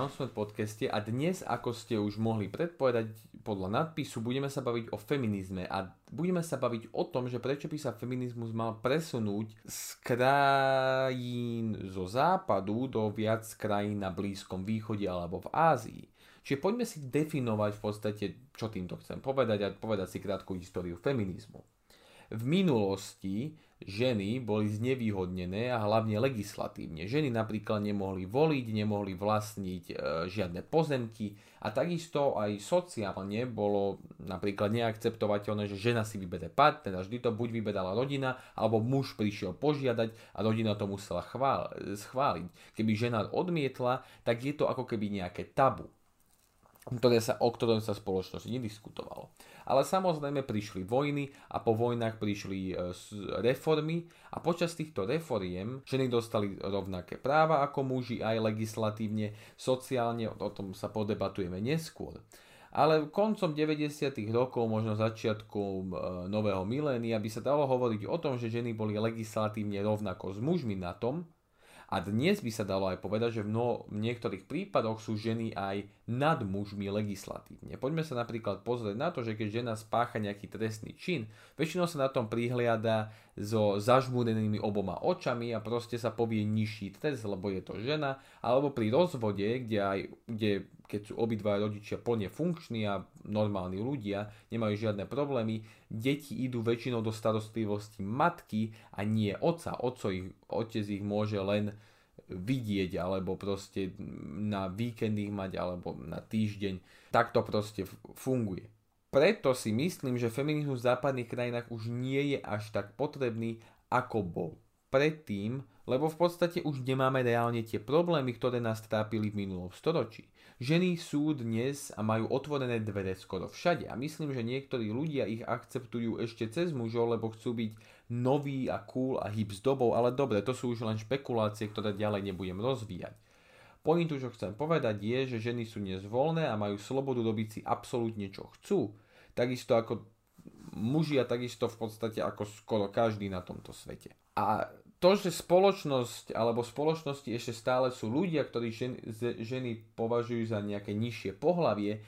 Announcement podcaste a dnes, ako ste už mohli predpovedať podľa nadpisu, budeme sa baviť o feminizme a budeme sa baviť o tom, že prečo by sa feminizmus mal presunúť z krajín zo západu do viac krajín na Blízkom východe alebo v Ázii. Čiže poďme si definovať v podstate, čo týmto chcem povedať a povedať si krátku históriu feminizmu. V minulosti ženy boli znevýhodnené a hlavne legislatívne. Ženy napríklad nemohli voliť, nemohli vlastniť e, žiadne pozemky a takisto aj sociálne bolo napríklad neakceptovateľné, že žena si vybere partnera, vždy to buď vyberala rodina, alebo muž prišiel požiadať a rodina to musela chvál, schváliť. Keby žena odmietla, tak je to ako keby nejaké tabu ktoré sa, o ktorom sa spoločnosti nediskutovalo. Ale samozrejme prišli vojny a po vojnách prišli e, reformy a počas týchto reforiem ženy dostali rovnaké práva ako muži aj legislatívne, sociálne, o tom sa podebatujeme neskôr. Ale koncom 90. rokov, možno začiatkom e, nového milénia by sa dalo hovoriť o tom, že ženy boli legislatívne rovnako s mužmi na tom, a dnes by sa dalo aj povedať, že v, no, v niektorých prípadoch sú ženy aj nad mužmi legislatívne. Poďme sa napríklad pozrieť na to, že keď žena spácha nejaký trestný čin, väčšinou sa na tom prihliada so zažmúrenými oboma očami a proste sa povie nižší trest, lebo je to žena, alebo pri rozvode, kde, aj, kde keď sú obidva rodičia plne funkční a normálni ľudia, nemajú žiadne problémy, deti idú väčšinou do starostlivosti matky a nie otca. Oco ich, otec ich môže len vidieť alebo proste na víkend mať alebo na týždeň. Tak to proste funguje. Preto si myslím, že feminizmus v západných krajinách už nie je až tak potrebný, ako bol predtým, lebo v podstate už nemáme reálne tie problémy, ktoré nás trápili v minulom storočí. Ženy sú dnes a majú otvorené dvere skoro všade a myslím, že niektorí ľudia ich akceptujú ešte cez mužov, lebo chcú byť noví a cool a hip s dobou, ale dobre, to sú už len špekulácie, ktoré ďalej nebudem rozvíjať. Pointu, čo chcem povedať je, že ženy sú dnes voľné a majú slobodu robiť si absolútne čo chcú. Takisto ako muži a takisto v podstate ako skoro každý na tomto svete. A to, že spoločnosť alebo spoločnosti ešte stále sú ľudia, ktorí ženy, ženy považujú za nejaké nižšie pohlavie, e,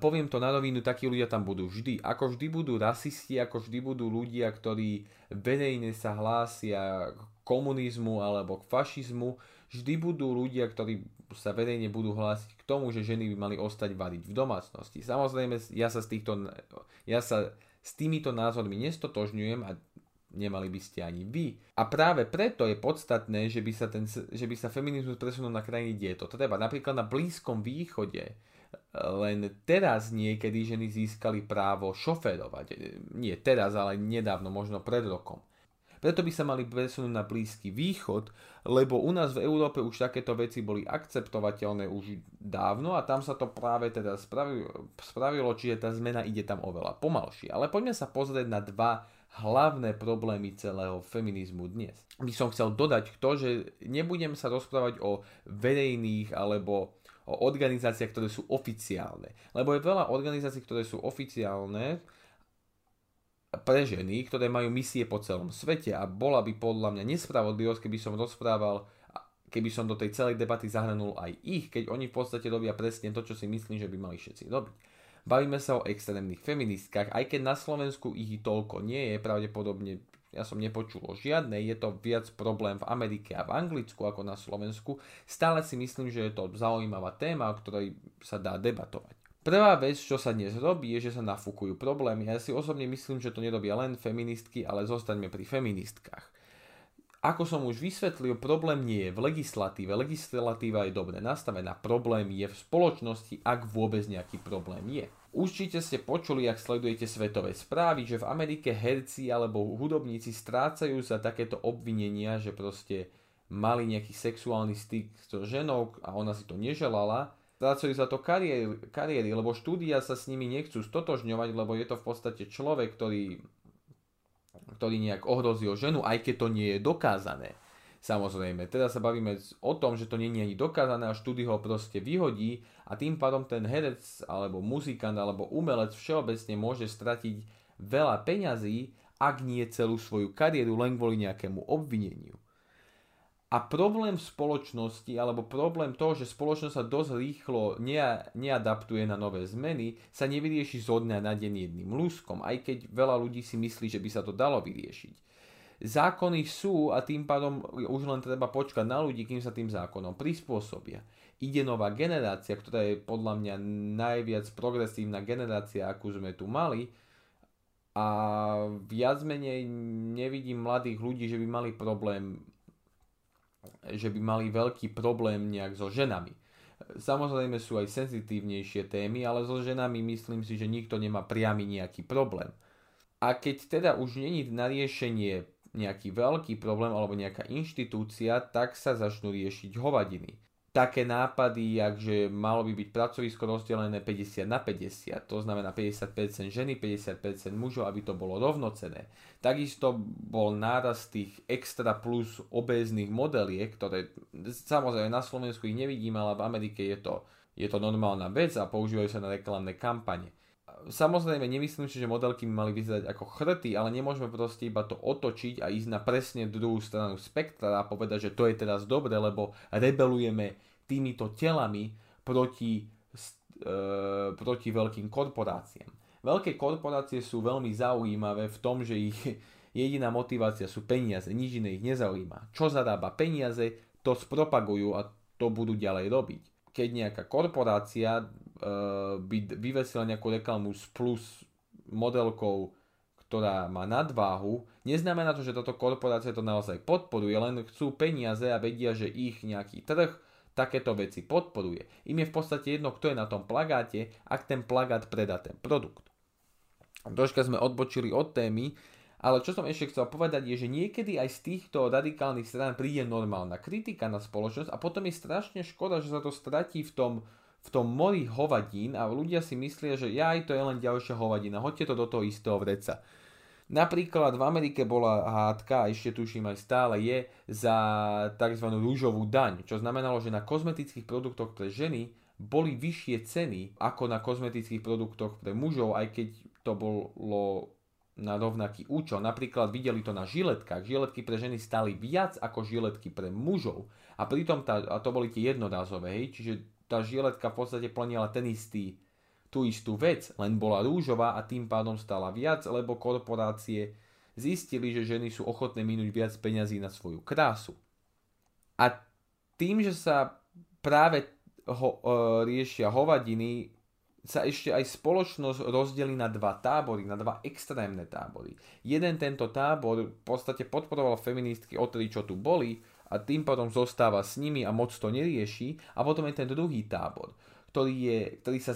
poviem to na rovinu, takí ľudia tam budú vždy. Ako vždy budú rasisti, ako vždy budú ľudia, ktorí verejne sa hlásia k komunizmu alebo k fašizmu, vždy budú ľudia, ktorí sa verejne budú hlásiť k tomu, že ženy by mali ostať variť v domácnosti. Samozrejme, ja sa, z týchto, ja sa s týmito názormi nestotožňujem a nemali by ste ani vy. A práve preto je podstatné, že by sa, ten, že by sa feminizmus presunul na krajiny, kde je to treba. Napríklad na Blízkom východe len teraz niekedy ženy získali právo šoférovať. Nie teraz, ale nedávno, možno pred rokom. Preto by sa mali presunúť na Blízky východ, lebo u nás v Európe už takéto veci boli akceptovateľné už dávno a tam sa to práve teda spravilo, spravilo čiže tá zmena ide tam oveľa pomalšie. Ale poďme sa pozrieť na dva hlavné problémy celého feminizmu dnes. By som chcel dodať to, že nebudem sa rozprávať o verejných alebo o organizáciách, ktoré sú oficiálne. Lebo je veľa organizácií, ktoré sú oficiálne pre ženy, ktoré majú misie po celom svete a bola by podľa mňa nespravodlivosť, keby som rozprával keby som do tej celej debaty zahrnul aj ich, keď oni v podstate robia presne to, čo si myslím, že by mali všetci robiť. Bavíme sa o extrémnych feministkách, aj keď na Slovensku ich toľko nie je, pravdepodobne ja som nepočul o žiadnej, je to viac problém v Amerike a v Anglicku ako na Slovensku. Stále si myslím, že je to zaujímavá téma, o ktorej sa dá debatovať. Prvá vec, čo sa dnes robí, je, že sa nafúkujú problémy. Ja si osobne myslím, že to nerobia len feministky, ale zostaňme pri feministkách. Ako som už vysvetlil, problém nie je v legislatíve. Legislatíva je dobre nastavená. Problém je v spoločnosti, ak vôbec nejaký problém je. Určite ste počuli, ak sledujete svetové správy, že v Amerike herci alebo hudobníci strácajú za takéto obvinenia, že proste mali nejaký sexuálny styk s ženou a ona si to neželala. Strácajú za to kariéry, kariéry, lebo štúdia sa s nimi nechcú stotožňovať, lebo je to v podstate človek, ktorý ktorý nejak ohrozil ženu, aj keď to nie je dokázané. Samozrejme, teda sa bavíme o tom, že to nie je ani dokázané a štúdy ho proste vyhodí a tým pádom ten herec alebo muzikant alebo umelec všeobecne môže stratiť veľa peňazí, ak nie celú svoju kariéru len kvôli nejakému obvineniu. A problém v spoločnosti, alebo problém toho, že spoločnosť sa dosť rýchlo nea, neadaptuje na nové zmeny, sa nevyrieši zo dňa na deň jedným lúskom, aj keď veľa ľudí si myslí, že by sa to dalo vyriešiť. Zákony sú a tým pádom už len treba počkať na ľudí, kým sa tým zákonom prispôsobia. Ide nová generácia, ktorá je podľa mňa najviac progresívna generácia, akú sme tu mali, a viac menej nevidím mladých ľudí, že by mali problém že by mali veľký problém nejak so ženami. Samozrejme sú aj senzitívnejšie témy, ale so ženami myslím si, že nikto nemá priamy nejaký problém. A keď teda už není na riešenie nejaký veľký problém alebo nejaká inštitúcia, tak sa začnú riešiť hovadiny také nápady, že malo by byť pracovisko rozdelené 50 na 50, to znamená 50% ženy, 50% mužov, aby to bolo rovnocené. Takisto bol náraz tých extra plus obéznych modeliek, ktoré samozrejme na Slovensku ich nevidím, ale v Amerike je to, je to normálna vec a používajú sa na reklamné kampane. Samozrejme, nemyslím si, že modelky by mali vyzerať ako chrty, ale nemôžeme proste iba to otočiť a ísť na presne druhú stranu spektra a povedať, že to je teraz dobre, lebo rebelujeme týmito telami proti, e, proti veľkým korporáciám. Veľké korporácie sú veľmi zaujímavé v tom, že ich jediná motivácia sú peniaze, nič iné ich nezaujíma. Čo zarába peniaze, to spropagujú a to budú ďalej robiť. Keď nejaká korporácia by vyvesila nejakú reklamu s plus modelkou, ktorá má nadváhu, neznamená to, že táto korporácia to naozaj podporuje, len chcú peniaze a vedia, že ich nejaký trh takéto veci podporuje. Im je v podstate jedno, kto je na tom plagáte, ak ten plagát predá ten produkt. Troška sme odbočili od témy, ale čo som ešte chcel povedať je, že niekedy aj z týchto radikálnych strán príde normálna kritika na spoločnosť a potom je strašne škoda, že sa to stratí v tom v tom mori hovadín a ľudia si myslia, že aj to je len ďalšia hovadina, hoďte to do toho istého vreca. Napríklad v Amerike bola hádka, a ešte tuším aj stále je, za tzv. rúžovú daň, čo znamenalo, že na kozmetických produktoch pre ženy boli vyššie ceny ako na kozmetických produktoch pre mužov, aj keď to bolo na rovnaký účel. Napríklad videli to na žiletkách. Žiletky pre ženy stali viac ako žiletky pre mužov. A pritom tá, a to boli tie jednodázové, hej, čiže tá žiletka v podstate plnila ten istý, tú istú vec, len bola rúžová a tým pádom stala viac, lebo korporácie zistili, že ženy sú ochotné minúť viac peňazí na svoju krásu. A tým, že sa práve ho, e, riešia hovadiny, sa ešte aj spoločnosť rozdelí na dva tábory, na dva extrémne tábory. Jeden tento tábor v podstate podporoval feministky o čo tu boli, a tým pádom zostáva s nimi a moc to nerieši. A potom je ten druhý tábor, ktorý, je, ktorý sa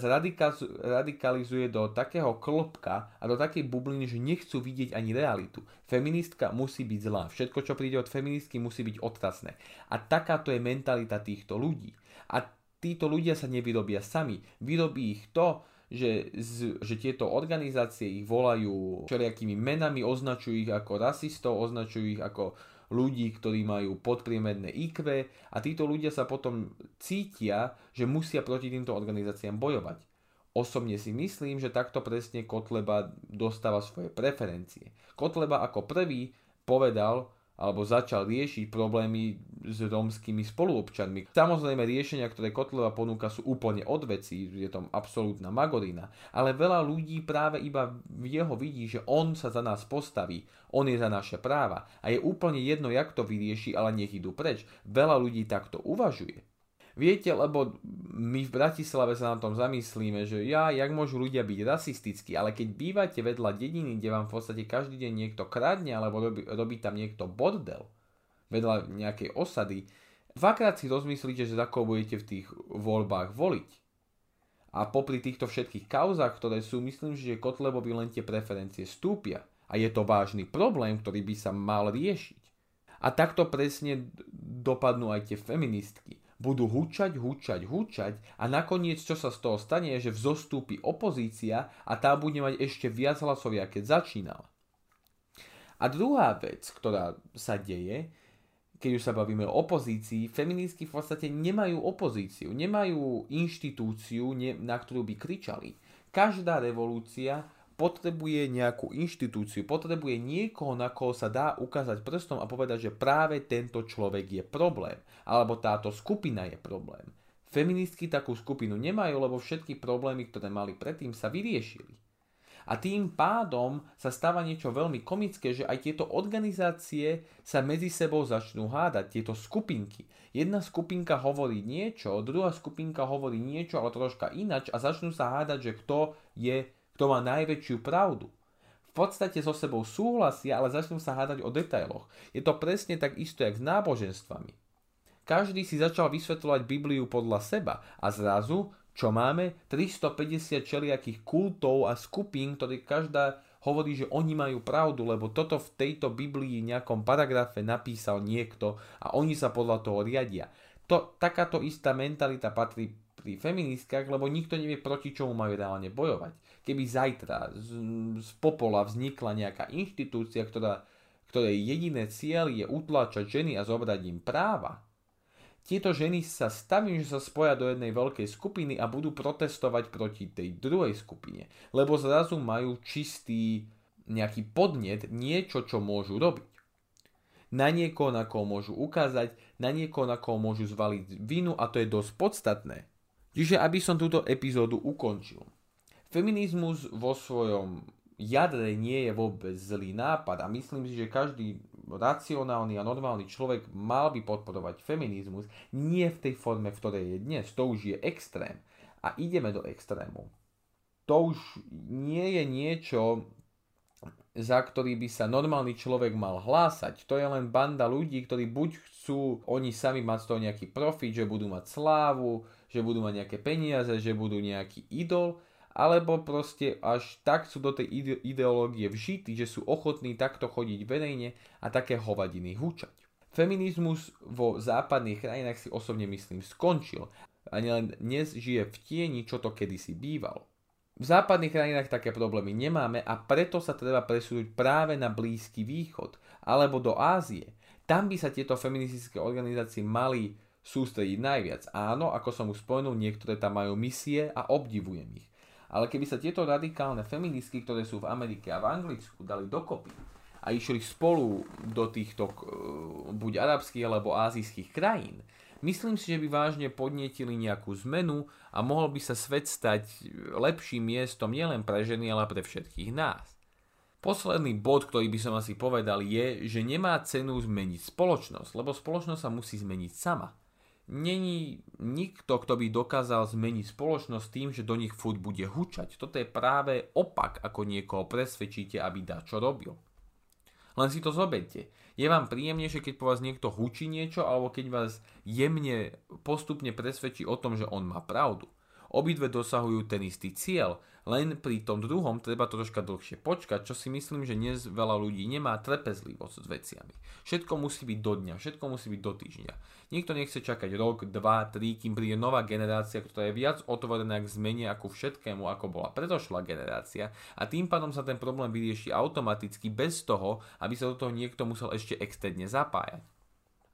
radikalizuje do takého klopka a do takej bubliny, že nechcú vidieť ani realitu. Feministka musí byť zlá. Všetko, čo príde od feministky, musí byť otrasné. A takáto je mentalita týchto ľudí. A títo ľudia sa nevyrobia sami. Vyrobí ich to, že, z, že tieto organizácie ich volajú všelijakými menami, označujú ich ako rasistov, označujú ich ako ľudí, ktorí majú podpriemerné IQ a títo ľudia sa potom cítia, že musia proti týmto organizáciám bojovať. Osobne si myslím, že takto presne Kotleba dostáva svoje preferencie. Kotleba ako prvý povedal, alebo začal riešiť problémy s rómskymi spoluobčanmi. Samozrejme riešenia, ktoré Kotleva ponúka sú úplne od veci, je to absolútna magorina, ale veľa ľudí práve iba v jeho vidí, že on sa za nás postaví, on je za naše práva a je úplne jedno, jak to vyrieši, ale nech idú preč. Veľa ľudí takto uvažuje. Viete, lebo my v Bratislave sa na tom zamyslíme, že ja, jak môžu ľudia byť rasistickí, ale keď bývate vedľa dediny, kde vám v podstate každý deň niekto kradne, alebo robí, robí tam niekto bordel, vedľa nejakej osady, dvakrát si rozmyslíte, že za koho budete v tých voľbách voliť. A popri týchto všetkých kauzách, ktoré sú, myslím, že Kotlebovi len tie preferencie stúpia. A je to vážny problém, ktorý by sa mal riešiť. A takto presne dopadnú aj tie feministky budú hučať, hučať, hučať a nakoniec čo sa z toho stane je, že vzostúpi opozícia a tá bude mať ešte viac hlasovia, keď začínala. A druhá vec, ktorá sa deje, keď už sa bavíme o opozícii, feministky v podstate nemajú opozíciu, nemajú inštitúciu, na ktorú by kričali. Každá revolúcia potrebuje nejakú inštitúciu, potrebuje niekoho, na koho sa dá ukázať prstom a povedať, že práve tento človek je problém, alebo táto skupina je problém. Feministky takú skupinu nemajú, lebo všetky problémy, ktoré mali predtým, sa vyriešili. A tým pádom sa stáva niečo veľmi komické, že aj tieto organizácie sa medzi sebou začnú hádať, tieto skupinky. Jedna skupinka hovorí niečo, druhá skupinka hovorí niečo, ale troška inač a začnú sa hádať, že kto je kto má najväčšiu pravdu. V podstate so sebou súhlasia, ale začnú sa hádať o detailoch. Je to presne tak isto, jak s náboženstvami. Každý si začal vysvetľovať Bibliu podľa seba a zrazu, čo máme? 350 čeliakých kultov a skupín, ktorí každá hovorí, že oni majú pravdu, lebo toto v tejto Biblii nejakom paragrafe napísal niekto a oni sa podľa toho riadia. To, takáto istá mentalita patrí pri feministkách, lebo nikto nevie, proti čomu majú reálne bojovať. Keby zajtra z, z popola vznikla nejaká inštitúcia, ktorá, ktorej jediné cieľ je utláčať ženy a zobrať im práva, tieto ženy sa stavím, že sa spoja do jednej veľkej skupiny a budú protestovať proti tej druhej skupine, lebo zrazu majú čistý nejaký podnet, niečo, čo môžu robiť. Na niekoho, na koho môžu ukázať, na niekoho, na koho môžu zvaliť vinu a to je dosť podstatné. Čiže aby som túto epizódu ukončil. Feminizmus vo svojom jadre nie je vôbec zlý nápad a myslím si, že každý racionálny a normálny človek mal by podporovať feminizmus nie v tej forme, v ktorej je dnes. To už je extrém. A ideme do extrému. To už nie je niečo, za ktorý by sa normálny človek mal hlásať. To je len banda ľudí, ktorí buď chcú oni sami mať z toho nejaký profit, že budú mať slávu, že budú mať nejaké peniaze, že budú nejaký idol, alebo proste až tak sú do tej ideológie vžití, že sú ochotní takto chodiť verejne a také hovadiny húčať. Feminizmus vo západných krajinách si osobne myslím skončil a len dnes žije v tieni, čo to kedysi bývalo. V západných krajinách také problémy nemáme a preto sa treba presunúť práve na Blízky východ alebo do Ázie. Tam by sa tieto feministické organizácie mali sústrediť najviac. Áno, ako som už spomenul, niektoré tam majú misie a obdivujem ich. Ale keby sa tieto radikálne feministky, ktoré sú v Amerike a v Anglicku, dali dokopy a išli spolu do týchto buď arabských alebo azijských krajín, myslím si, že by vážne podnietili nejakú zmenu a mohol by sa svet stať lepším miestom nielen pre ženy, ale pre všetkých nás. Posledný bod, ktorý by som asi povedal, je, že nemá cenu zmeniť spoločnosť, lebo spoločnosť sa musí zmeniť sama. Není nikto, kto by dokázal zmeniť spoločnosť tým, že do nich furt bude hučať. Toto je práve opak, ako niekoho presvedčíte, aby dá čo robil. Len si to zoberte. Je vám príjemnejšie, keď po vás niekto hučí niečo, alebo keď vás jemne postupne presvedčí o tom, že on má pravdu. Obidve dosahujú ten istý cieľ, len pri tom druhom treba troška dlhšie počkať, čo si myslím, že dnes veľa ľudí nemá trpezlivosť s veciami. Všetko musí byť do dňa, všetko musí byť do týždňa. Nikto nechce čakať rok, dva, tri, kým príde nová generácia, ktorá je viac otvorená k zmene ako všetkému, ako bola predošlá generácia a tým pádom sa ten problém vyrieši automaticky bez toho, aby sa do toho niekto musel ešte externe zapájať.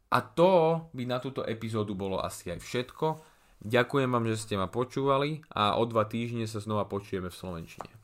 A to by na túto epizódu bolo asi aj všetko. Ďakujem vám, že ste ma počúvali a o dva týždne sa znova počujeme v Slovenčine.